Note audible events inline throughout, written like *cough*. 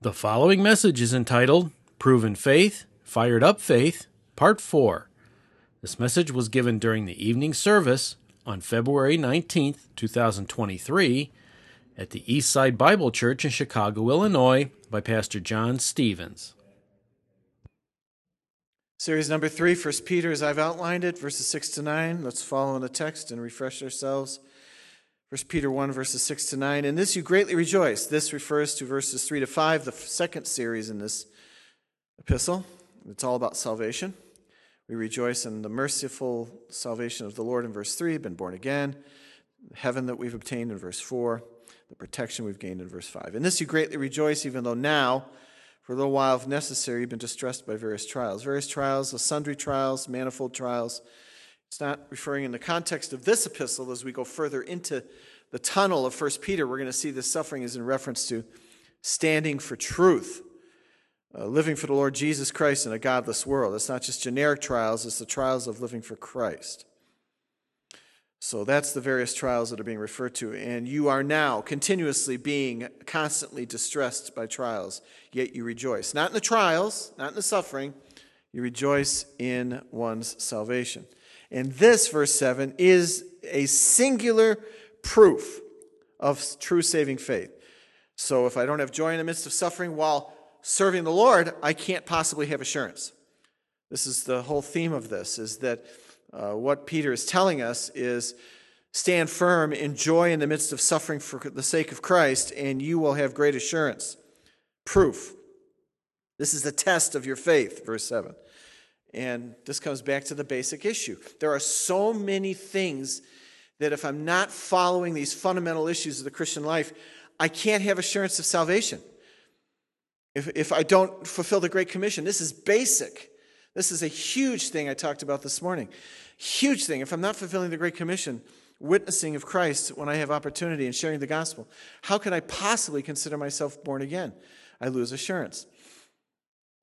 The following message is entitled Proven Faith, Fired Up Faith, Part 4. This message was given during the evening service on February 19th, 2023, at the Eastside Bible Church in Chicago, Illinois, by Pastor John Stevens. Series number three, First Peter, as I've outlined it, verses 6 to 9. Let's follow in the text and refresh ourselves. First Peter 1, verses 6 to 9. In this you greatly rejoice. This refers to verses 3 to 5, the second series in this epistle. It's all about salvation. We rejoice in the merciful salvation of the Lord in verse 3, been born again, heaven that we've obtained in verse 4, the protection we've gained in verse 5. In this you greatly rejoice, even though now, for a little while, if necessary, you've been distressed by various trials. Various trials, sundry trials, manifold trials it's not referring in the context of this epistle as we go further into the tunnel of 1 Peter. We're going to see this suffering is in reference to standing for truth, uh, living for the Lord Jesus Christ in a godless world. It's not just generic trials, it's the trials of living for Christ. So that's the various trials that are being referred to. And you are now continuously being constantly distressed by trials, yet you rejoice. Not in the trials, not in the suffering, you rejoice in one's salvation. And this, verse 7, is a singular proof of true saving faith. So if I don't have joy in the midst of suffering while serving the Lord, I can't possibly have assurance. This is the whole theme of this, is that uh, what Peter is telling us is stand firm in joy in the midst of suffering for the sake of Christ, and you will have great assurance. Proof. This is the test of your faith, verse 7. And this comes back to the basic issue. There are so many things that if I'm not following these fundamental issues of the Christian life, I can't have assurance of salvation. If, if I don't fulfill the Great Commission, this is basic. This is a huge thing I talked about this morning. Huge thing. If I'm not fulfilling the Great Commission, witnessing of Christ when I have opportunity and sharing the gospel, how could I possibly consider myself born again? I lose assurance.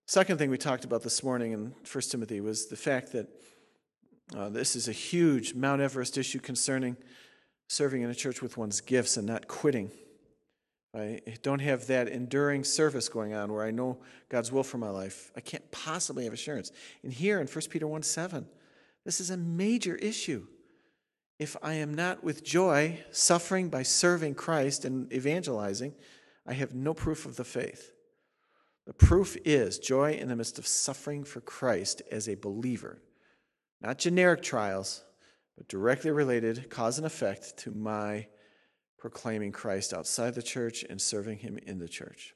Second thing we talked about this morning in 1 Timothy was the fact that uh, this is a huge Mount Everest issue concerning serving in a church with one's gifts and not quitting. I don't have that enduring service going on where I know God's will for my life. I can't possibly have assurance. And here in 1 Peter 1 7, this is a major issue. If I am not with joy, suffering by serving Christ and evangelizing, I have no proof of the faith. The proof is joy in the midst of suffering for Christ as a believer. Not generic trials, but directly related, cause and effect to my proclaiming Christ outside the church and serving him in the church.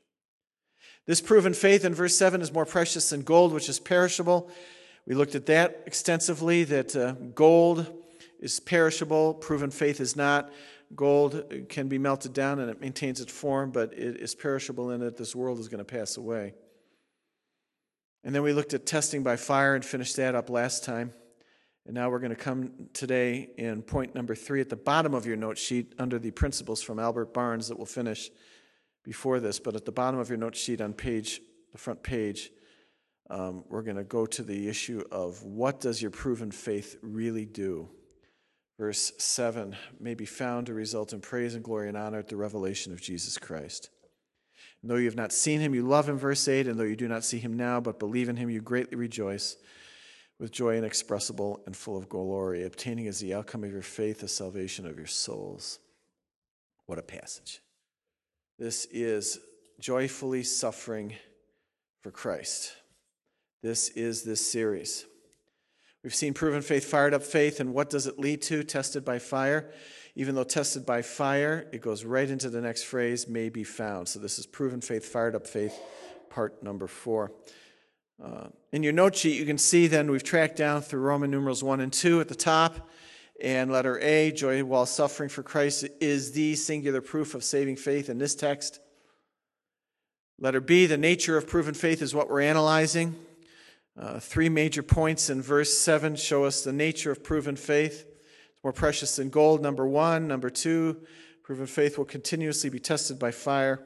This proven faith in verse 7 is more precious than gold, which is perishable. We looked at that extensively, that uh, gold is perishable, proven faith is not. Gold can be melted down and it maintains its form, but it is perishable in it. This world is going to pass away. And then we looked at testing by fire and finished that up last time. And now we're going to come today in point number three at the bottom of your note sheet under the principles from Albert Barnes that we'll finish before this. But at the bottom of your note sheet on page, the front page, um, we're going to go to the issue of what does your proven faith really do? Verse 7, may be found to result in praise and glory and honor at the revelation of Jesus Christ. And though you have not seen him, you love him, verse 8, and though you do not see him now, but believe in him, you greatly rejoice with joy inexpressible and full of glory, obtaining as the outcome of your faith the salvation of your souls. What a passage. This is joyfully suffering for Christ. This is this series. We've seen proven faith, fired up faith, and what does it lead to? Tested by fire. Even though tested by fire, it goes right into the next phrase, may be found. So this is proven faith, fired up faith, part number four. Uh, in your note sheet, you can see then we've tracked down through Roman numerals 1 and 2 at the top. And letter A, joy while suffering for Christ is the singular proof of saving faith in this text. Letter B, the nature of proven faith is what we're analyzing. Uh, three major points in verse 7 show us the nature of proven faith. It's more precious than gold, number one. Number two, proven faith will continuously be tested by fire.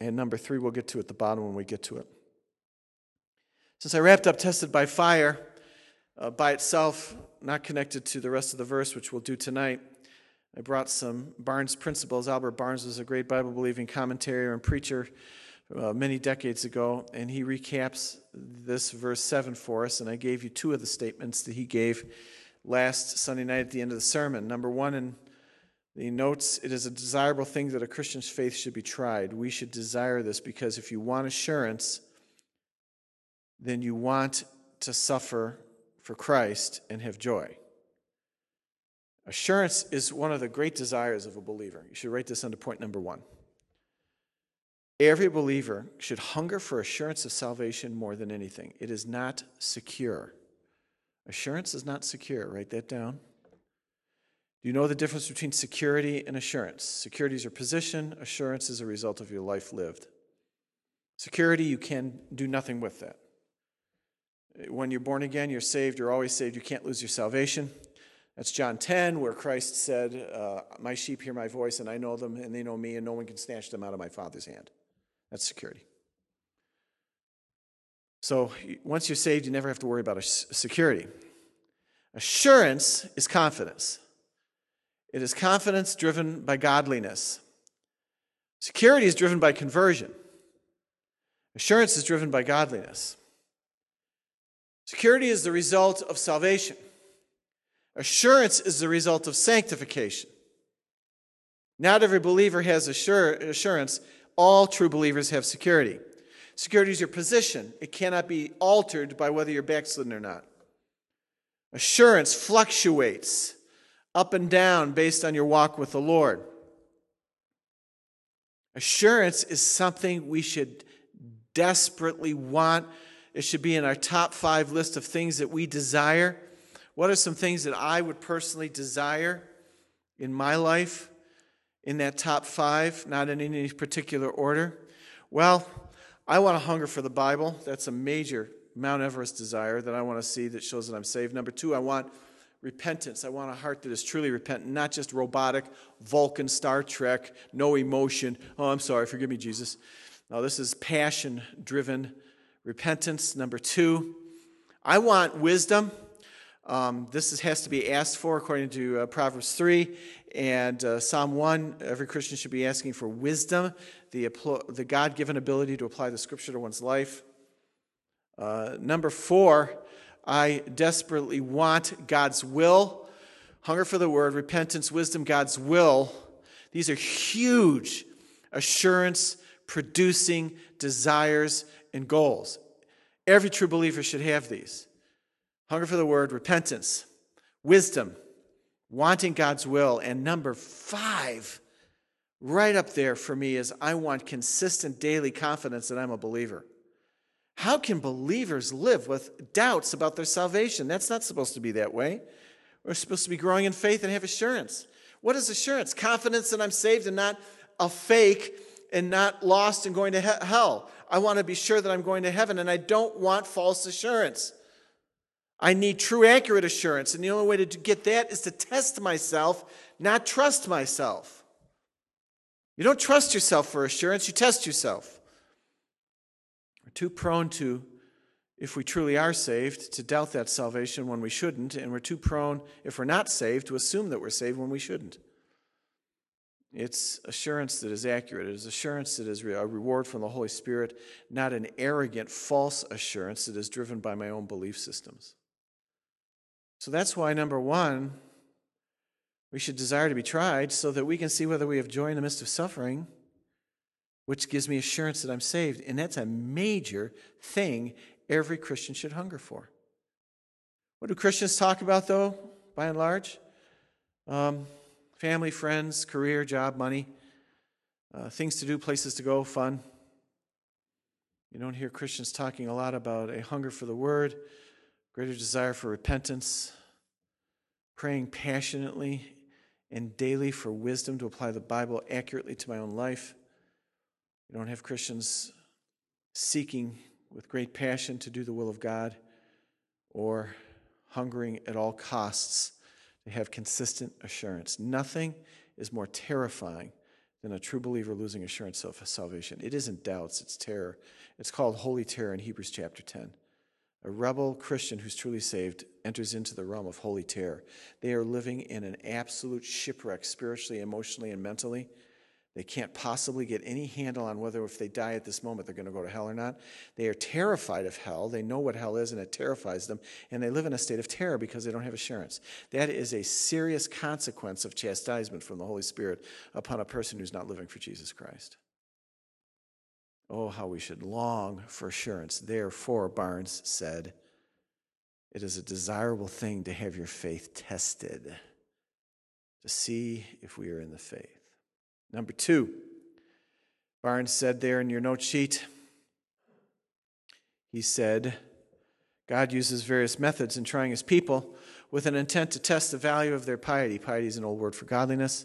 And number three, we'll get to at the bottom when we get to it. Since I wrapped up tested by fire uh, by itself, not connected to the rest of the verse, which we'll do tonight, I brought some Barnes principles. Albert Barnes was a great Bible believing commentator and preacher uh, many decades ago, and he recaps this verse 7 for us. And I gave you two of the statements that he gave last Sunday night at the end of the sermon. Number one, in the notes, it is a desirable thing that a Christian's faith should be tried. We should desire this because if you want assurance, then you want to suffer for Christ and have joy. Assurance is one of the great desires of a believer. You should write this under point number one. Every believer should hunger for assurance of salvation more than anything. It is not secure. Assurance is not secure. Write that down. Do you know the difference between security and assurance? Security is your position, assurance is a result of your life lived. Security, you can do nothing with that. When you're born again, you're saved, you're always saved, you can't lose your salvation. That's John 10, where Christ said, uh, My sheep hear my voice, and I know them, and they know me, and no one can snatch them out of my Father's hand. That's security. So once you're saved, you never have to worry about security. Assurance is confidence. It is confidence driven by godliness. Security is driven by conversion. Assurance is driven by godliness. Security is the result of salvation. Assurance is the result of sanctification. Not every believer has assurance. All true believers have security. Security is your position, it cannot be altered by whether you're backslidden or not. Assurance fluctuates up and down based on your walk with the Lord. Assurance is something we should desperately want. It should be in our top five list of things that we desire. What are some things that I would personally desire in my life in that top five, not in any particular order? Well, I want to hunger for the Bible. That's a major Mount Everest desire that I want to see that shows that I'm saved. Number two, I want repentance. I want a heart that is truly repentant, not just robotic, Vulcan, Star Trek, no emotion. Oh, I'm sorry, forgive me, Jesus. No, this is passion driven repentance. Number two, I want wisdom. Um, this is, has to be asked for according to uh, Proverbs 3 and uh, Psalm 1. Every Christian should be asking for wisdom, the, the God given ability to apply the scripture to one's life. Uh, number four, I desperately want God's will. Hunger for the word, repentance, wisdom, God's will. These are huge assurance producing desires and goals. Every true believer should have these hunger for the word, repentance, wisdom, wanting God's will. And number five, right up there for me, is I want consistent daily confidence that I'm a believer. How can believers live with doubts about their salvation? That's not supposed to be that way. We're supposed to be growing in faith and have assurance. What is assurance? Confidence that I'm saved and not a fake and not lost and going to hell. I want to be sure that I'm going to heaven, and I don't want false assurance. I need true, accurate assurance. And the only way to get that is to test myself, not trust myself. You don't trust yourself for assurance, you test yourself. We're too prone to, if we truly are saved, to doubt that salvation when we shouldn't. And we're too prone, if we're not saved, to assume that we're saved when we shouldn't. It's assurance that is accurate. It is assurance that is a reward from the Holy Spirit, not an arrogant, false assurance that is driven by my own belief systems. So that's why, number one, we should desire to be tried so that we can see whether we have joy in the midst of suffering, which gives me assurance that I'm saved. And that's a major thing every Christian should hunger for. What do Christians talk about, though, by and large? Um, family, friends, career, job, money, uh, things to do, places to go, fun. You don't hear Christians talking a lot about a hunger for the word, greater desire for repentance, praying passionately and daily for wisdom to apply the Bible accurately to my own life. You don't have Christians seeking with great passion to do the will of God or hungering at all costs to have consistent assurance. Nothing is more terrifying than a true believer losing assurance of salvation. It isn't doubts, it's terror. It's called holy terror in Hebrews chapter 10. A rebel Christian who's truly saved enters into the realm of holy terror. They are living in an absolute shipwreck spiritually, emotionally, and mentally. They can't possibly get any handle on whether, if they die at this moment, they're going to go to hell or not. They are terrified of hell. They know what hell is, and it terrifies them. And they live in a state of terror because they don't have assurance. That is a serious consequence of chastisement from the Holy Spirit upon a person who's not living for Jesus Christ. Oh, how we should long for assurance. Therefore, Barnes said, it is a desirable thing to have your faith tested, to see if we are in the faith. Number two, Barnes said there in your note sheet, he said, God uses various methods in trying his people with an intent to test the value of their piety. Piety is an old word for godliness,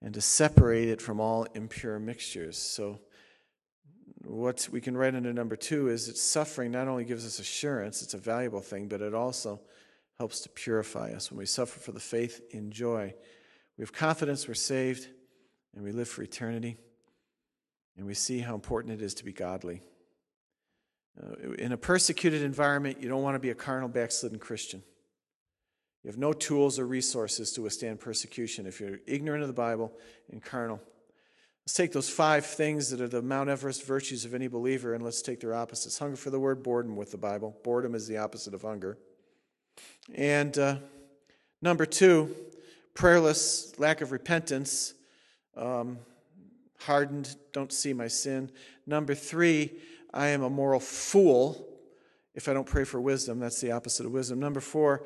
and to separate it from all impure mixtures. So, what we can write under number two is that suffering not only gives us assurance, it's a valuable thing, but it also helps to purify us. When we suffer for the faith in joy, we have confidence we're saved and we live for eternity, and we see how important it is to be godly. Uh, in a persecuted environment, you don't want to be a carnal, backslidden Christian. You have no tools or resources to withstand persecution if you're ignorant of the Bible and carnal. Let's take those five things that are the Mount Everest virtues of any believer and let's take their opposites. Hunger for the word, boredom with the Bible. Boredom is the opposite of hunger. And uh, number two, prayerless, lack of repentance um, hardened, don't see my sin. Number three, I am a moral fool if I don't pray for wisdom. That's the opposite of wisdom. Number four,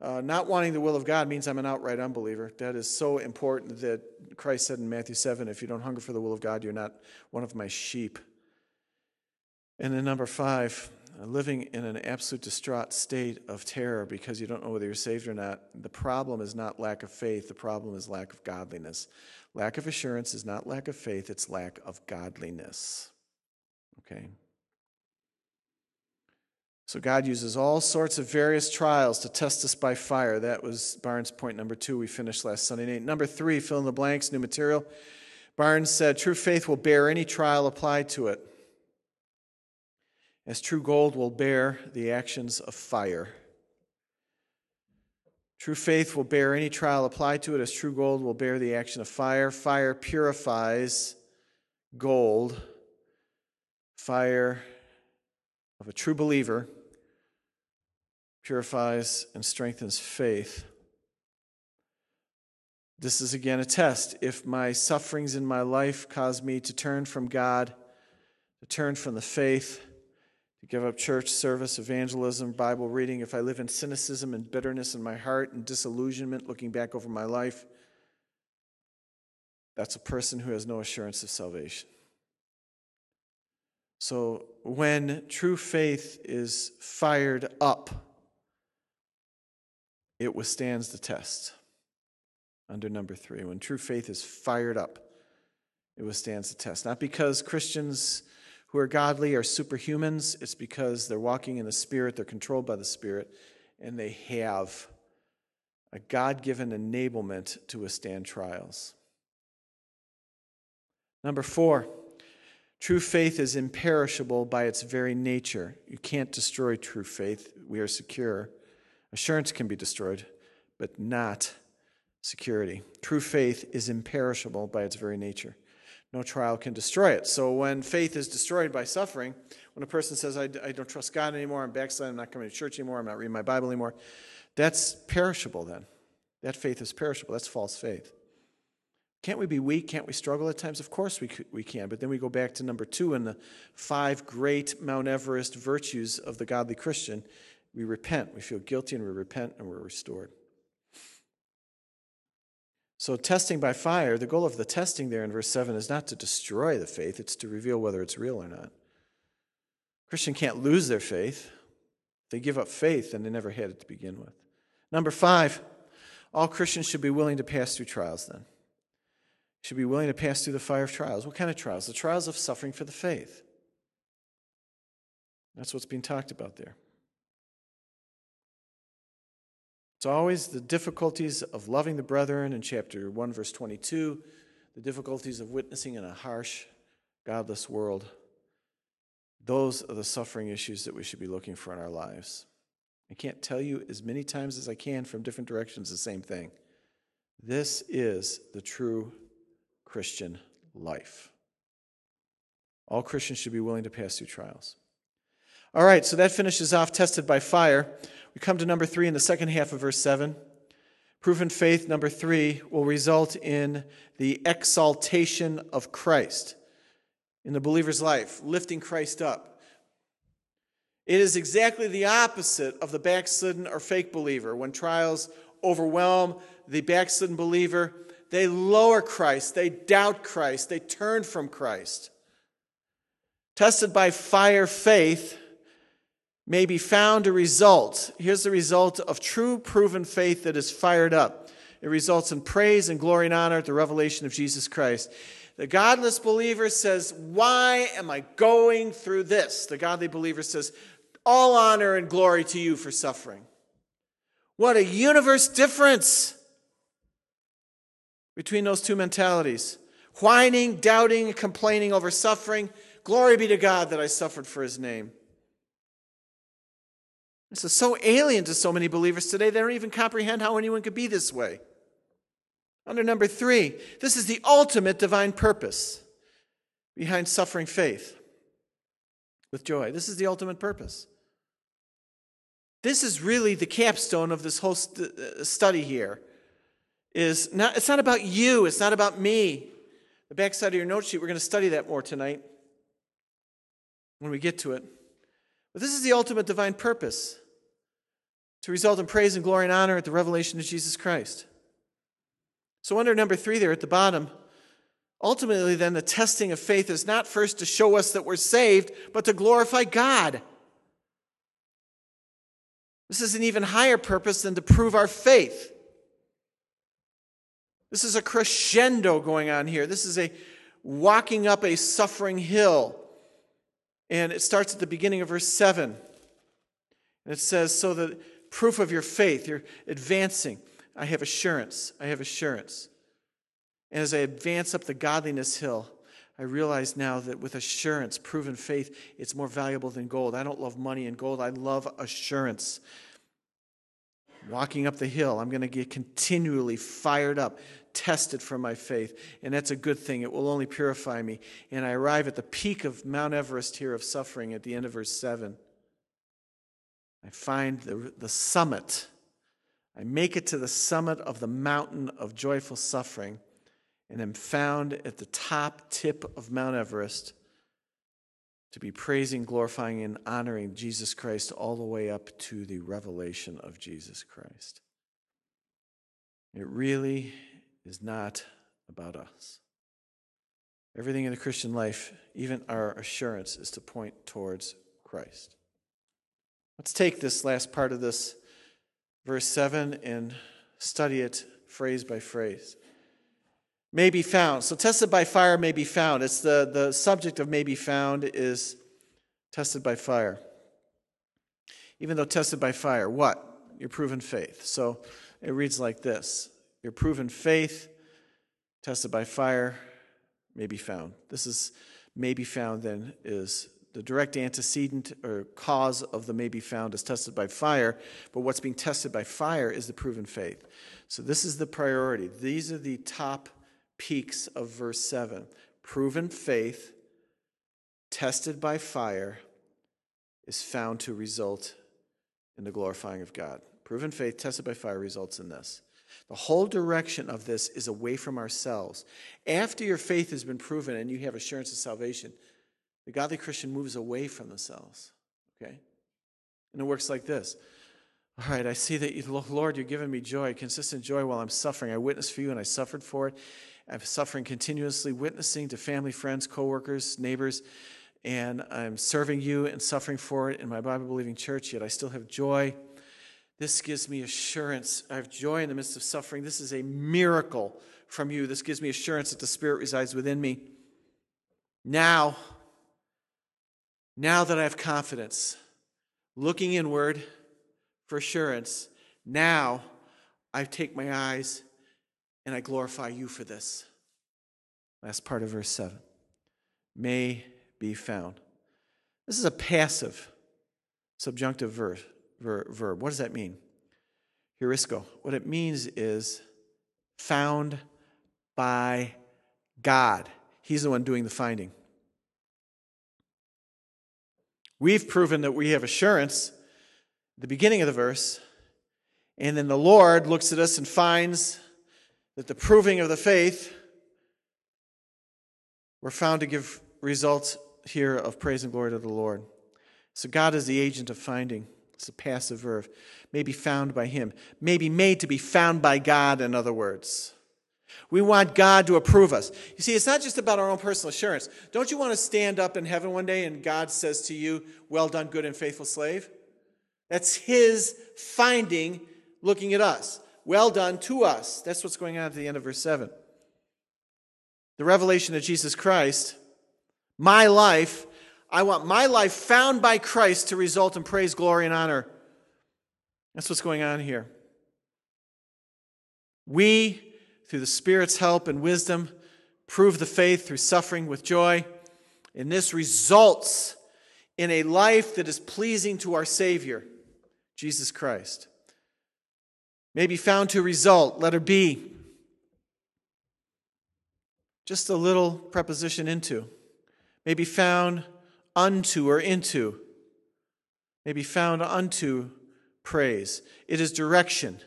uh, not wanting the will of God means I'm an outright unbeliever. That is so important that Christ said in Matthew 7 if you don't hunger for the will of God, you're not one of my sheep. And then number five, uh, living in an absolute distraught state of terror because you don't know whether you're saved or not. The problem is not lack of faith, the problem is lack of godliness. Lack of assurance is not lack of faith, it's lack of godliness. Okay? So God uses all sorts of various trials to test us by fire. That was Barnes' point number two. We finished last Sunday night. Number three, fill in the blanks, new material. Barnes said, True faith will bear any trial applied to it, as true gold will bear the actions of fire. True faith will bear any trial applied to it as true gold will bear the action of fire. Fire purifies gold. Fire of a true believer purifies and strengthens faith. This is again a test. If my sufferings in my life cause me to turn from God, to turn from the faith, to give up church service, evangelism, Bible reading, if I live in cynicism and bitterness in my heart and disillusionment looking back over my life, that's a person who has no assurance of salvation. So when true faith is fired up, it withstands the test. Under number three, when true faith is fired up, it withstands the test. Not because Christians who are godly are superhumans. It's because they're walking in the Spirit, they're controlled by the Spirit, and they have a God given enablement to withstand trials. Number four, true faith is imperishable by its very nature. You can't destroy true faith. We are secure. Assurance can be destroyed, but not security. True faith is imperishable by its very nature no trial can destroy it. So when faith is destroyed by suffering, when a person says, I, I don't trust God anymore, I'm backsliding, I'm not coming to church anymore, I'm not reading my Bible anymore, that's perishable then. That faith is perishable. That's false faith. Can't we be weak? Can't we struggle at times? Of course we, we can. But then we go back to number two in the five great Mount Everest virtues of the godly Christian. We repent. We feel guilty and we repent and we're restored. So, testing by fire, the goal of the testing there in verse 7 is not to destroy the faith, it's to reveal whether it's real or not. Christian can't lose their faith. They give up faith and they never had it to begin with. Number five, all Christians should be willing to pass through trials then. Should be willing to pass through the fire of trials. What kind of trials? The trials of suffering for the faith. That's what's being talked about there. It's always the difficulties of loving the brethren in chapter 1, verse 22, the difficulties of witnessing in a harsh, godless world. those are the suffering issues that we should be looking for in our lives. I can't tell you as many times as I can from different directions the same thing. This is the true Christian life. All Christians should be willing to pass through trials. All right, so that finishes off tested by fire. We come to number three in the second half of verse 7. Proof Proven faith, number three, will result in the exaltation of Christ in the believer's life, lifting Christ up. It is exactly the opposite of the backslidden or fake believer. When trials overwhelm the backslidden believer, they lower Christ, they doubt Christ, they turn from Christ. Tested by fire faith may be found a result. Here's the result of true proven faith that is fired up. It results in praise and glory and honor at the revelation of Jesus Christ. The godless believer says, Why am I going through this? The godly believer says, All honor and glory to you for suffering. What a universe difference between those two mentalities whining, doubting, complaining over suffering. Glory be to God that I suffered for his name. This is so alien to so many believers today, they don't even comprehend how anyone could be this way. Under number three, this is the ultimate divine purpose behind suffering faith with joy. This is the ultimate purpose. This is really the capstone of this whole st- uh, study here. Is not, it's not about you, it's not about me. The backside of your note sheet, we're going to study that more tonight when we get to it. But this is the ultimate divine purpose to result in praise and glory and honor at the revelation of Jesus Christ. So, under number three there at the bottom, ultimately, then, the testing of faith is not first to show us that we're saved, but to glorify God. This is an even higher purpose than to prove our faith. This is a crescendo going on here. This is a walking up a suffering hill. And it starts at the beginning of verse 7. And it says, So the proof of your faith, you're advancing. I have assurance. I have assurance. And as I advance up the godliness hill, I realize now that with assurance, proven faith, it's more valuable than gold. I don't love money and gold, I love assurance. Walking up the hill, I'm going to get continually fired up, tested for my faith. And that's a good thing. It will only purify me. And I arrive at the peak of Mount Everest here of suffering at the end of verse 7. I find the, the summit I make it to the summit of the mountain of joyful suffering and am found at the top tip of Mount Everest to be praising, glorifying, and honoring Jesus Christ all the way up to the revelation of Jesus Christ. It really is not about us. Everything in the Christian life, even our assurance, is to point towards Christ. Let's take this last part of this verse 7 and study it phrase by phrase. May be found. So, tested by fire may be found. It's the, the subject of may be found is tested by fire. Even though tested by fire, what? Your proven faith. So, it reads like this Your proven faith, tested by fire, may be found. This is may be found, then, is the direct antecedent or cause of the may be found is tested by fire, but what's being tested by fire is the proven faith. So this is the priority. These are the top peaks of verse 7. Proven faith, tested by fire, is found to result in the glorifying of God. Proven faith, tested by fire, results in this. The whole direction of this is away from ourselves. After your faith has been proven and you have assurance of salvation, the godly Christian moves away from the cells. Okay? And it works like this. All right, I see that, you, Lord, you're giving me joy, consistent joy while I'm suffering. I witnessed for you and I suffered for it. I'm suffering continuously, witnessing to family, friends, coworkers, neighbors, and I'm serving you and suffering for it in my Bible believing church, yet I still have joy. This gives me assurance. I have joy in the midst of suffering. This is a miracle from you. This gives me assurance that the Spirit resides within me. Now, now that I have confidence, looking inward for assurance, now I take my eyes and I glorify you for this. Last part of verse 7 may be found. This is a passive subjunctive verb. verb. What does that mean? Heurisko. What it means is found by God. He's the one doing the finding. We've proven that we have assurance the beginning of the verse, and then the Lord looks at us and finds that the proving of the faith were found to give results here of praise and glory to the Lord. So God is the agent of finding. It's a passive verb. May be found by Him. May be made to be found by God, in other words. We want God to approve us. You see, it's not just about our own personal assurance. Don't you want to stand up in heaven one day and God says to you, Well done, good and faithful slave? That's His finding looking at us. Well done to us. That's what's going on at the end of verse 7. The revelation of Jesus Christ, my life, I want my life found by Christ to result in praise, glory, and honor. That's what's going on here. We through the Spirit's help and wisdom, prove the faith through suffering with joy. And this results in a life that is pleasing to our Savior, Jesus Christ. May be found to result, letter B. Just a little preposition into. May be found unto or into. May be found unto praise. It is direction.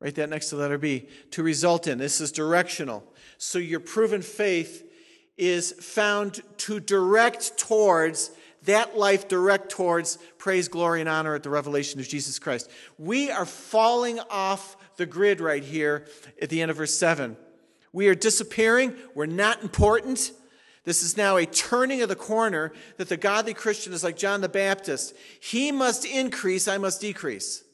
Write that next to letter B. To result in. This is directional. So your proven faith is found to direct towards that life, direct towards praise, glory, and honor at the revelation of Jesus Christ. We are falling off the grid right here at the end of verse 7. We are disappearing. We're not important. This is now a turning of the corner that the godly Christian is like John the Baptist. He must increase, I must decrease.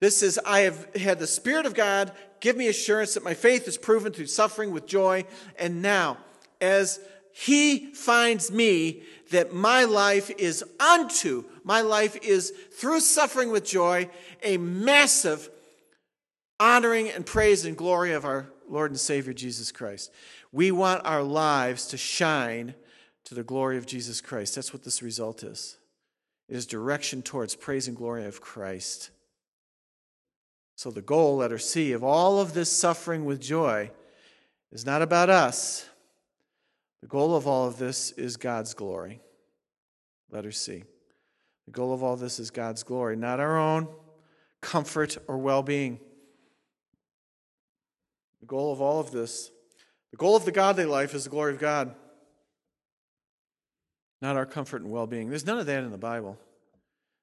This is, I have had the Spirit of God give me assurance that my faith is proven through suffering with joy. And now, as He finds me, that my life is unto, my life is through suffering with joy, a massive honoring and praise and glory of our Lord and Savior Jesus Christ. We want our lives to shine to the glory of Jesus Christ. That's what this result is. It is direction towards praise and glory of Christ. So, the goal, letter C, of all of this suffering with joy is not about us. The goal of all of this is God's glory. Letter C. The goal of all this is God's glory, not our own comfort or well being. The goal of all of this, the goal of the godly life is the glory of God, not our comfort and well being. There's none of that in the Bible.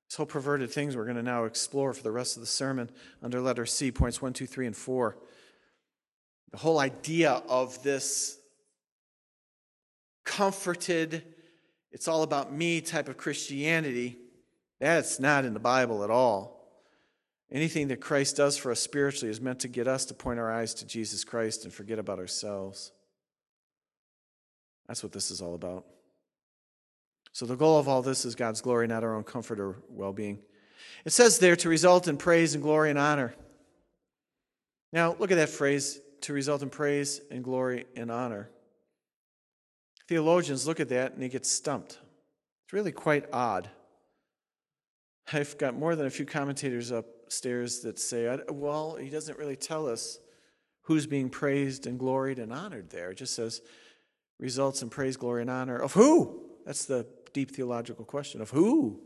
So perverted things we're going to now explore for the rest of the sermon under letter C, points 1, 2, 3, and 4. The whole idea of this comforted, it's all about me type of Christianity, that's not in the Bible at all. Anything that Christ does for us spiritually is meant to get us to point our eyes to Jesus Christ and forget about ourselves. That's what this is all about. So the goal of all this is God's glory, not our own comfort or well being. It says there to result in praise and glory and honor. Now, look at that phrase to result in praise and glory and honor. Theologians look at that and they get stumped. It's really quite odd. I've got more than a few commentators upstairs that say, well, he doesn't really tell us who's being praised and gloried and honored there. It just says results in praise, glory, and honor of who? That's the deep theological question of who?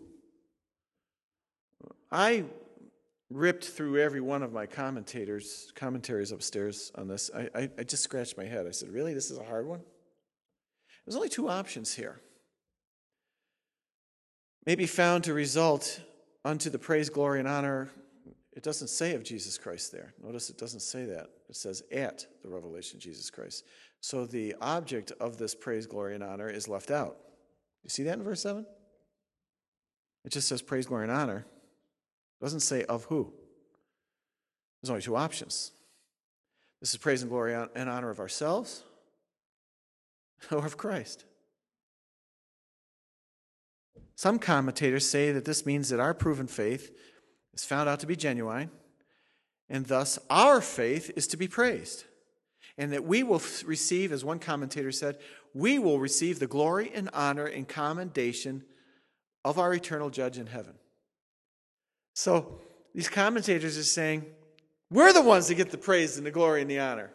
I ripped through every one of my commentators commentaries upstairs on this. I, I, I just scratched my head. I said, Really? This is a hard one? There's only two options here. May be found to result unto the praise, glory, and honor. It doesn't say of Jesus Christ there. Notice it doesn't say that. It says at the revelation of Jesus Christ. So the object of this praise, glory, and honor is left out. You see that in verse 7? It just says praise, glory, and honor. It doesn't say of who. There's only two options. This is praise and glory and honor of ourselves *laughs* or of Christ. Some commentators say that this means that our proven faith is found out to be genuine, and thus our faith is to be praised. And that we will receive, as one commentator said, we will receive the glory and honor and commendation of our eternal judge in heaven. So these commentators are saying, we're the ones that get the praise and the glory and the honor.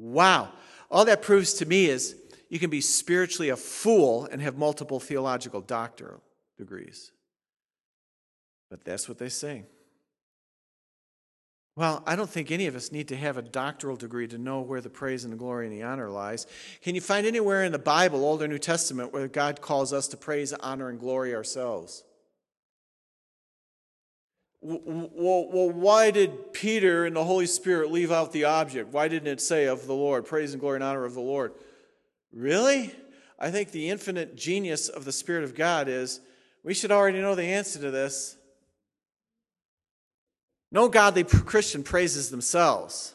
Wow. All that proves to me is you can be spiritually a fool and have multiple theological doctoral degrees. But that's what they say. Well, I don't think any of us need to have a doctoral degree to know where the praise and the glory and the honor lies. Can you find anywhere in the Bible, Old or New Testament, where God calls us to praise, honor, and glory ourselves? Well, well, why did Peter and the Holy Spirit leave out the object? Why didn't it say of the Lord, praise and glory and honor of the Lord? Really? I think the infinite genius of the Spirit of God is we should already know the answer to this. No godly Christian praises themselves.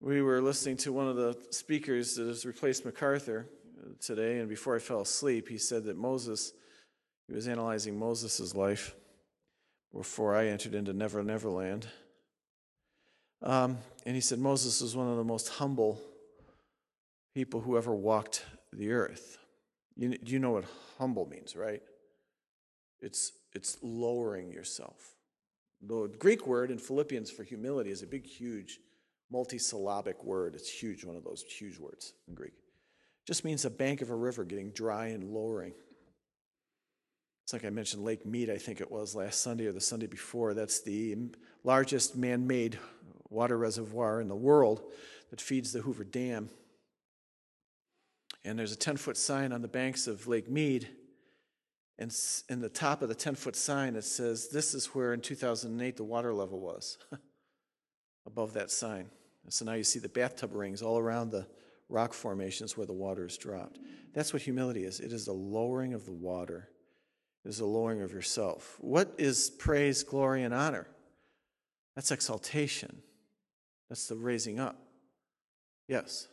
We were listening to one of the speakers that has replaced MacArthur uh, today, and before I fell asleep, he said that Moses, he was analyzing Moses' life before I entered into Never Never Land. Um, and he said Moses was one of the most humble people who ever walked the earth. You, you know what humble means, right? It's, it's lowering yourself. The Greek word in Philippians for humility is a big, huge, multisyllabic word. It's huge, one of those huge words in Greek. It just means a bank of a river getting dry and lowering. It's like I mentioned Lake Mead, I think it was last Sunday or the Sunday before. That's the largest man made water reservoir in the world that feeds the Hoover Dam. And there's a 10 foot sign on the banks of Lake Mead. And in the top of the 10 foot sign, it says, This is where in 2008 the water level was, *laughs* above that sign. And so now you see the bathtub rings all around the rock formations where the water is dropped. That's what humility is it is the lowering of the water is the lowering of yourself. What is praise, glory, and honor? That's exaltation. That's the raising up. Yes.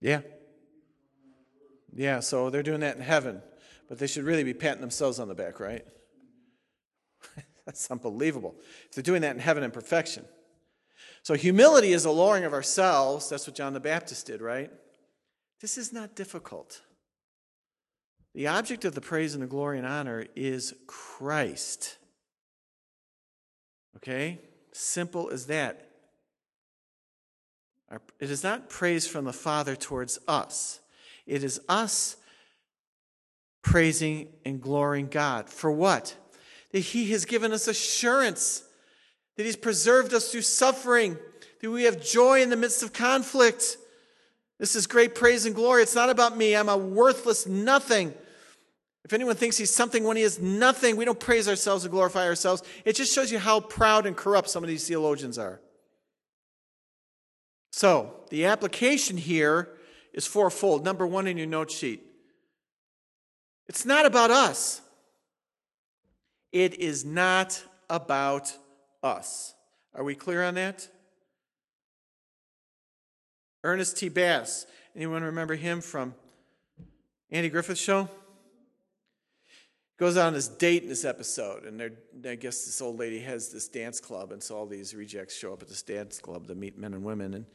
Yeah. Yeah, so they're doing that in heaven, but they should really be patting themselves on the back, right? *laughs* That's unbelievable. If they're doing that in heaven in perfection. So humility is a lowering of ourselves. That's what John the Baptist did, right? This is not difficult. The object of the praise and the glory and honor is Christ. Okay? Simple as that. It is not praise from the Father towards us. It is us praising and glorying God. For what? That He has given us assurance that He's preserved us through suffering, that we have joy in the midst of conflict. This is great praise and glory. It's not about me. I'm a worthless nothing. If anyone thinks he's something when he is nothing, we don't praise ourselves or glorify ourselves. It just shows you how proud and corrupt some of these theologians are. So, the application here is fourfold. Number one in your note sheet it's not about us, it is not about us. Are we clear on that? Ernest T. Bass. Anyone remember him from Andy Griffith Show? Goes on this date in this episode, and I guess this old lady has this dance club, and so all these rejects show up at this dance club to meet men and women. And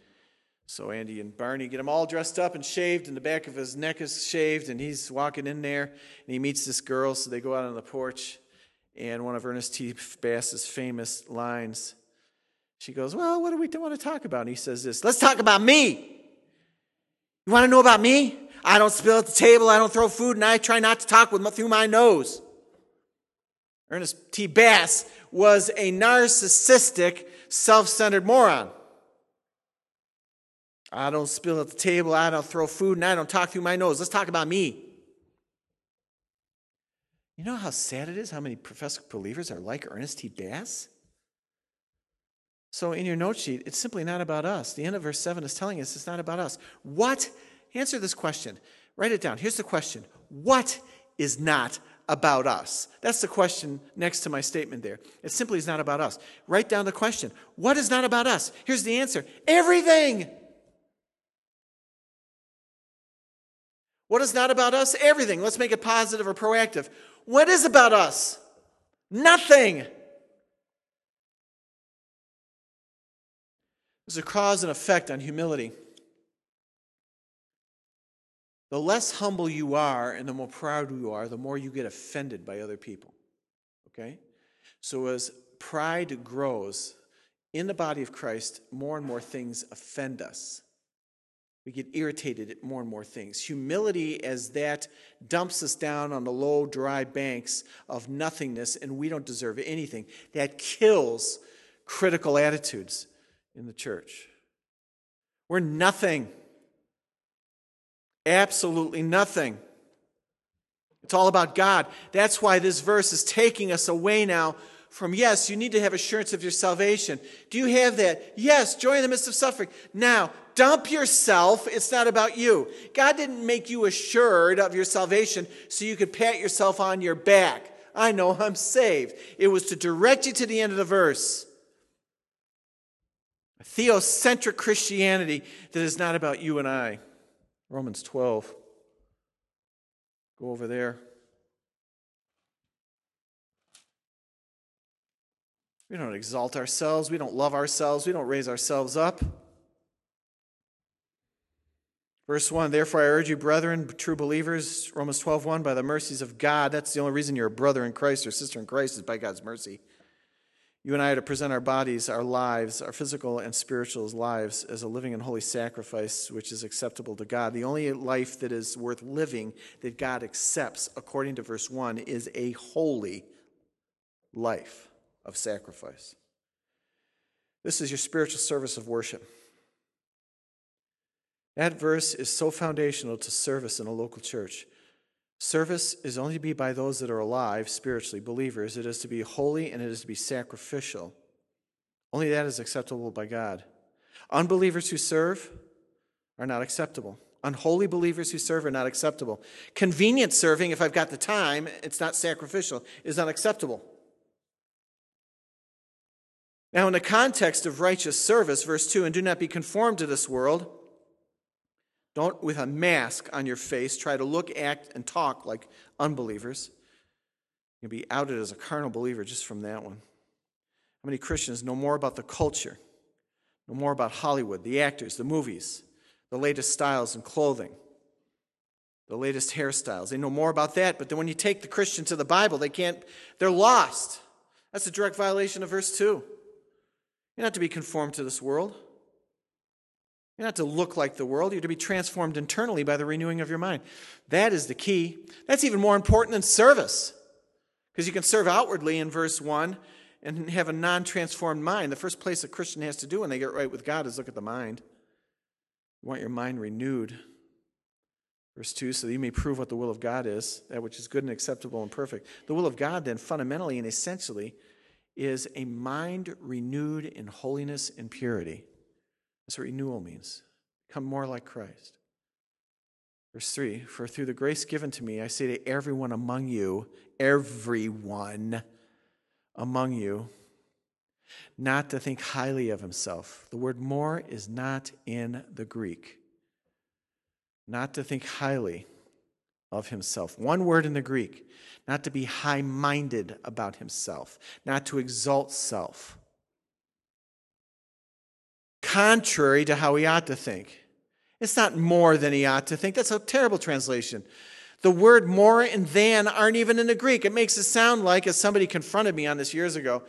so Andy and Barney get him all dressed up and shaved, and the back of his neck is shaved, and he's walking in there, and he meets this girl, so they go out on the porch and one of Ernest T. Bass's famous lines. She goes, Well, what do we want to talk about? And he says this Let's talk about me. You want to know about me? I don't spill at the table, I don't throw food, and I try not to talk with, through my nose. Ernest T. Bass was a narcissistic, self centered moron. I don't spill at the table, I don't throw food, and I don't talk through my nose. Let's talk about me. You know how sad it is how many professed believers are like Ernest T. Bass? So, in your note sheet, it's simply not about us. The end of verse 7 is telling us it's not about us. What? Answer this question. Write it down. Here's the question What is not about us? That's the question next to my statement there. It simply is not about us. Write down the question What is not about us? Here's the answer everything. What is not about us? Everything. Let's make it positive or proactive. What is about us? Nothing. There's a cause and effect on humility. The less humble you are and the more proud you are, the more you get offended by other people. Okay? So as pride grows in the body of Christ, more and more things offend us. We get irritated at more and more things. Humility, as that dumps us down on the low, dry banks of nothingness and we don't deserve anything, that kills critical attitudes in the church. We're nothing. Absolutely nothing. It's all about God. That's why this verse is taking us away now from yes, you need to have assurance of your salvation. Do you have that? Yes, joy in the midst of suffering. Now, dump yourself. It's not about you. God didn't make you assured of your salvation so you could pat yourself on your back. I know I'm saved. It was to direct you to the end of the verse. A theocentric Christianity that is not about you and I. Romans 12. Go over there. We don't exalt ourselves. We don't love ourselves. We don't raise ourselves up. Verse 1 Therefore, I urge you, brethren, true believers, Romans 12 1, by the mercies of God. That's the only reason you're a brother in Christ or sister in Christ is by God's mercy. You and I are to present our bodies, our lives, our physical and spiritual lives as a living and holy sacrifice which is acceptable to God. The only life that is worth living that God accepts, according to verse 1, is a holy life of sacrifice. This is your spiritual service of worship. That verse is so foundational to service in a local church. Service is only to be by those that are alive, spiritually, believers. It is to be holy and it is to be sacrificial. Only that is acceptable by God. Unbelievers who serve are not acceptable. Unholy believers who serve are not acceptable. Convenient serving, if I've got the time, it's not sacrificial, is not acceptable. Now, in the context of righteous service, verse 2 and do not be conformed to this world don't, with a mask on your face, try to look, act, and talk like unbelievers. You'll be outed as a carnal believer just from that one. How many Christians know more about the culture, know more about Hollywood, the actors, the movies, the latest styles in clothing, the latest hairstyles? They know more about that, but then when you take the Christian to the Bible, they can't, they're lost. That's a direct violation of verse 2. You're not to be conformed to this world. You're not to look like the world. You're to be transformed internally by the renewing of your mind. That is the key. That's even more important than service. Because you can serve outwardly in verse 1 and have a non transformed mind. The first place a Christian has to do when they get right with God is look at the mind. You want your mind renewed. Verse 2 so that you may prove what the will of God is, that which is good and acceptable and perfect. The will of God, then, fundamentally and essentially, is a mind renewed in holiness and purity. That's what renewal means. Become more like Christ. Verse 3 For through the grace given to me, I say to everyone among you, everyone among you, not to think highly of himself. The word more is not in the Greek. Not to think highly of himself. One word in the Greek. Not to be high minded about himself, not to exalt self contrary to how he ought to think. It's not more than he ought to think. That's a terrible translation. The word more and than aren't even in the Greek. It makes it sound like, as somebody confronted me on this years ago,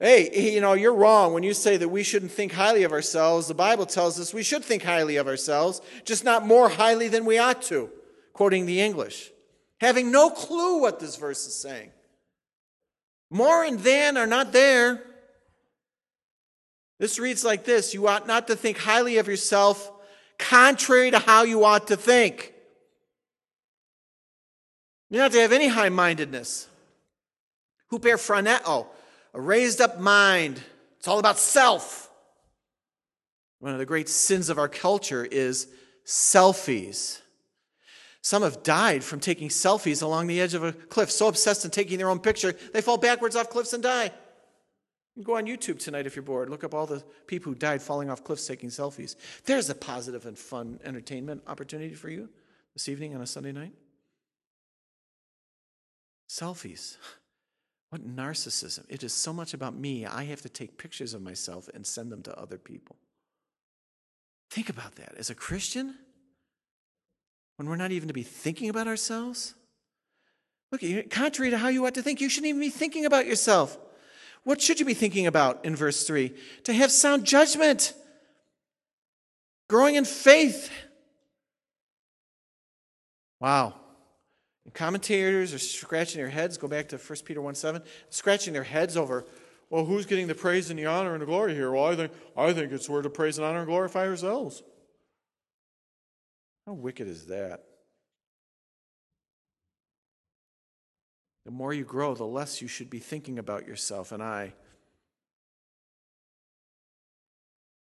hey, *laughs* you know, you're wrong when you say that we shouldn't think highly of ourselves. The Bible tells us we should think highly of ourselves, just not more highly than we ought to, quoting the English, having no clue what this verse is saying. More and than are not there. This reads like this You ought not to think highly of yourself, contrary to how you ought to think. You don't have to have any high mindedness. Huperphroneo, a raised up mind. It's all about self. One of the great sins of our culture is selfies. Some have died from taking selfies along the edge of a cliff, so obsessed in taking their own picture, they fall backwards off cliffs and die. Go on YouTube tonight if you're bored. Look up all the people who died falling off cliffs taking selfies. There's a positive and fun entertainment opportunity for you. this evening on a Sunday night? Selfies. *laughs* What narcissism. It is so much about me, I have to take pictures of myself and send them to other people. Think about that. As a Christian, when we're not even to be thinking about ourselves, look, contrary to how you ought to think, you shouldn't even be thinking about yourself. What should you be thinking about in verse 3? To have sound judgment, growing in faith. Wow. And commentators are scratching their heads. Go back to 1 Peter 1 7, scratching their heads over, well, who's getting the praise and the honor and the glory here? Well, I think, I think it's where to praise and honor and glorify ourselves. How wicked is that? The more you grow, the less you should be thinking about yourself and I.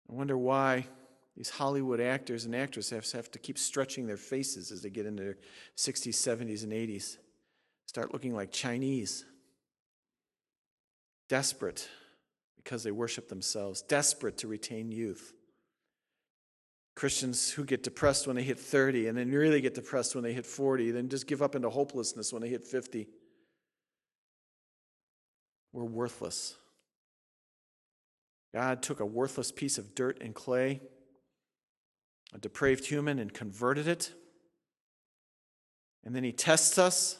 I wonder why these Hollywood actors and actresses have to keep stretching their faces as they get into their 60s, 70s, and 80s. Start looking like Chinese. Desperate because they worship themselves, desperate to retain youth. Christians who get depressed when they hit 30 and then really get depressed when they hit 40, then just give up into hopelessness when they hit 50. We're worthless. God took a worthless piece of dirt and clay a depraved human and converted it. And then he tests us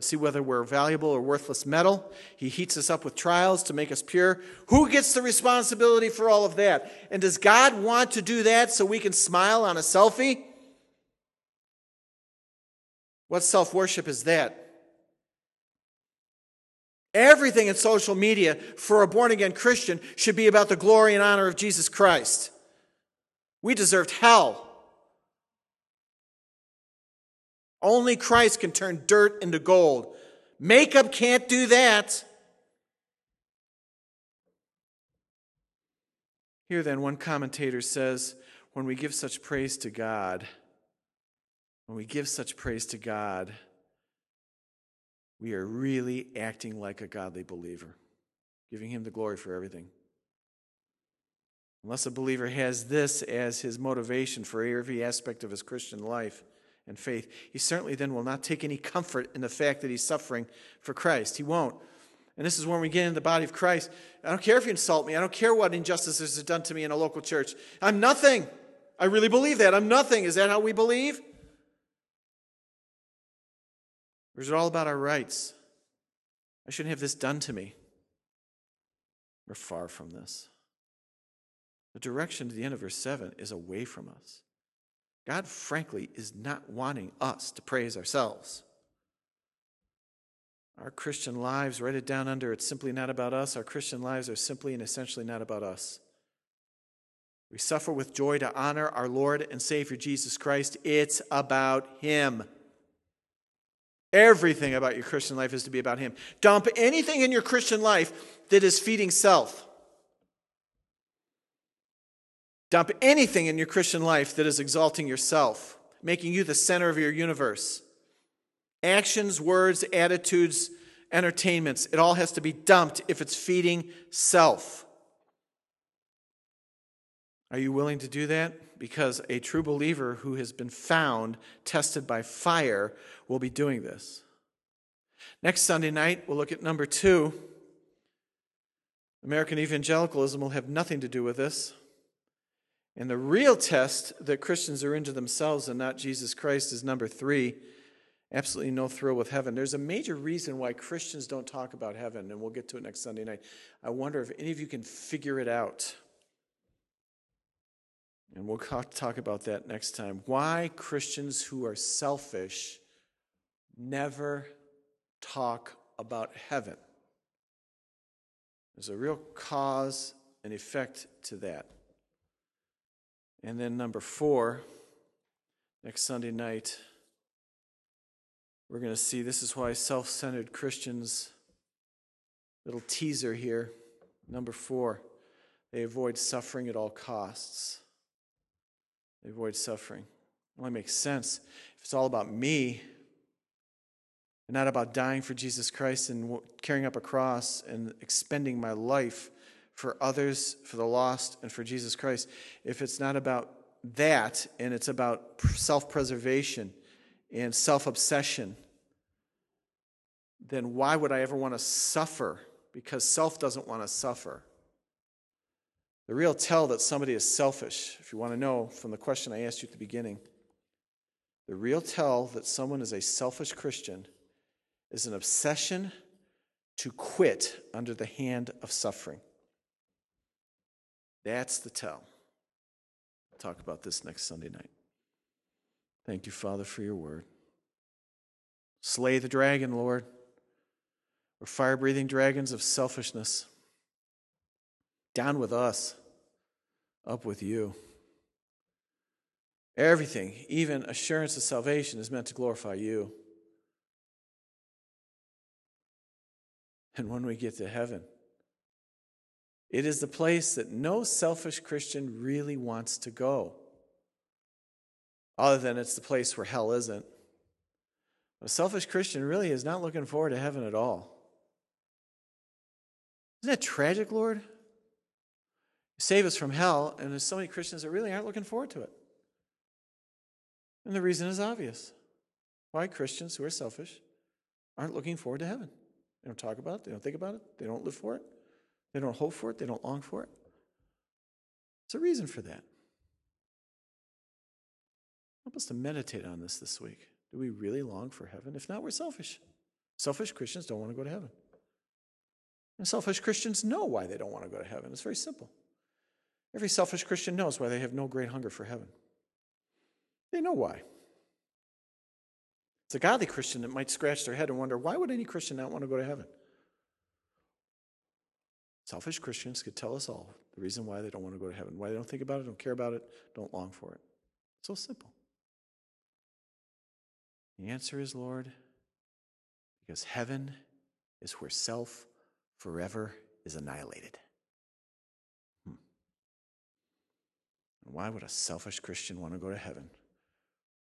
to see whether we're valuable or worthless metal. He heats us up with trials to make us pure. Who gets the responsibility for all of that? And does God want to do that so we can smile on a selfie? What self worship is that? Everything in social media for a born again Christian should be about the glory and honor of Jesus Christ. We deserved hell. Only Christ can turn dirt into gold. Makeup can't do that. Here, then, one commentator says when we give such praise to God, when we give such praise to God, we are really acting like a godly believer, giving Him the glory for everything. Unless a believer has this as his motivation for every aspect of his Christian life and faith, he certainly then will not take any comfort in the fact that he's suffering for Christ. He won't. And this is when we get into the body of Christ. I don't care if you insult me. I don't care what injustices are done to me in a local church. I'm nothing. I really believe that. I'm nothing. Is that how we believe? Or is it all about our rights? I shouldn't have this done to me. We're far from this. The direction to the end of verse 7 is away from us. God, frankly, is not wanting us to praise ourselves. Our Christian lives, write it down under it's simply not about us. Our Christian lives are simply and essentially not about us. We suffer with joy to honor our Lord and Savior Jesus Christ. It's about Him. Everything about your Christian life is to be about Him. Dump anything in your Christian life that is feeding self. Dump anything in your Christian life that is exalting yourself, making you the center of your universe. Actions, words, attitudes, entertainments, it all has to be dumped if it's feeding self. Are you willing to do that? Because a true believer who has been found, tested by fire, will be doing this. Next Sunday night, we'll look at number two. American evangelicalism will have nothing to do with this. And the real test that Christians are into themselves and not Jesus Christ is number three absolutely no thrill with heaven. There's a major reason why Christians don't talk about heaven, and we'll get to it next Sunday night. I wonder if any of you can figure it out. And we'll talk about that next time. Why Christians who are selfish never talk about heaven. There's a real cause and effect to that. And then number four, next Sunday night, we're going to see this is why self centered Christians, little teaser here. Number four, they avoid suffering at all costs. They avoid suffering. It only makes sense if it's all about me and not about dying for Jesus Christ and carrying up a cross and expending my life for others, for the lost, and for Jesus Christ, if it's not about that and it's about self preservation and self obsession, then why would I ever want to suffer? Because self doesn't want to suffer. The real tell that somebody is selfish, if you want to know from the question I asked you at the beginning, the real tell that someone is a selfish Christian is an obsession to quit under the hand of suffering. That's the tell. We'll talk about this next Sunday night. Thank you, Father, for your word. Slay the dragon, Lord. We're fire breathing dragons of selfishness. Down with us, up with you. Everything, even assurance of salvation, is meant to glorify you. And when we get to heaven, it is the place that no selfish Christian really wants to go, other than it's the place where hell isn't. A selfish Christian really is not looking forward to heaven at all. Isn't that tragic, Lord? Save us from hell, and there's so many Christians that really aren't looking forward to it. And the reason is obvious. Why Christians who are selfish aren't looking forward to heaven? They don't talk about it, they don't think about it, they don't live for it, they don't hope for it, they don't long for it. There's a reason for that. Help us to meditate on this this week. Do we really long for heaven? If not, we're selfish. Selfish Christians don't want to go to heaven. And selfish Christians know why they don't want to go to heaven. It's very simple. Every selfish Christian knows why they have no great hunger for heaven. They know why. It's a godly Christian that might scratch their head and wonder why would any Christian not want to go to heaven? Selfish Christians could tell us all the reason why they don't want to go to heaven, why they don't think about it, don't care about it, don't long for it. So simple. The answer is, Lord, because heaven is where self forever is annihilated. Hmm. Why would a selfish Christian want to go to heaven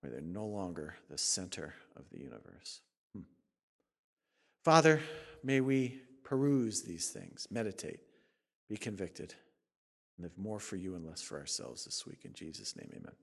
where they're no longer the center of the universe? Hmm. Father, may we peruse these things, meditate, be convicted, and live more for you and less for ourselves this week. In Jesus' name, amen.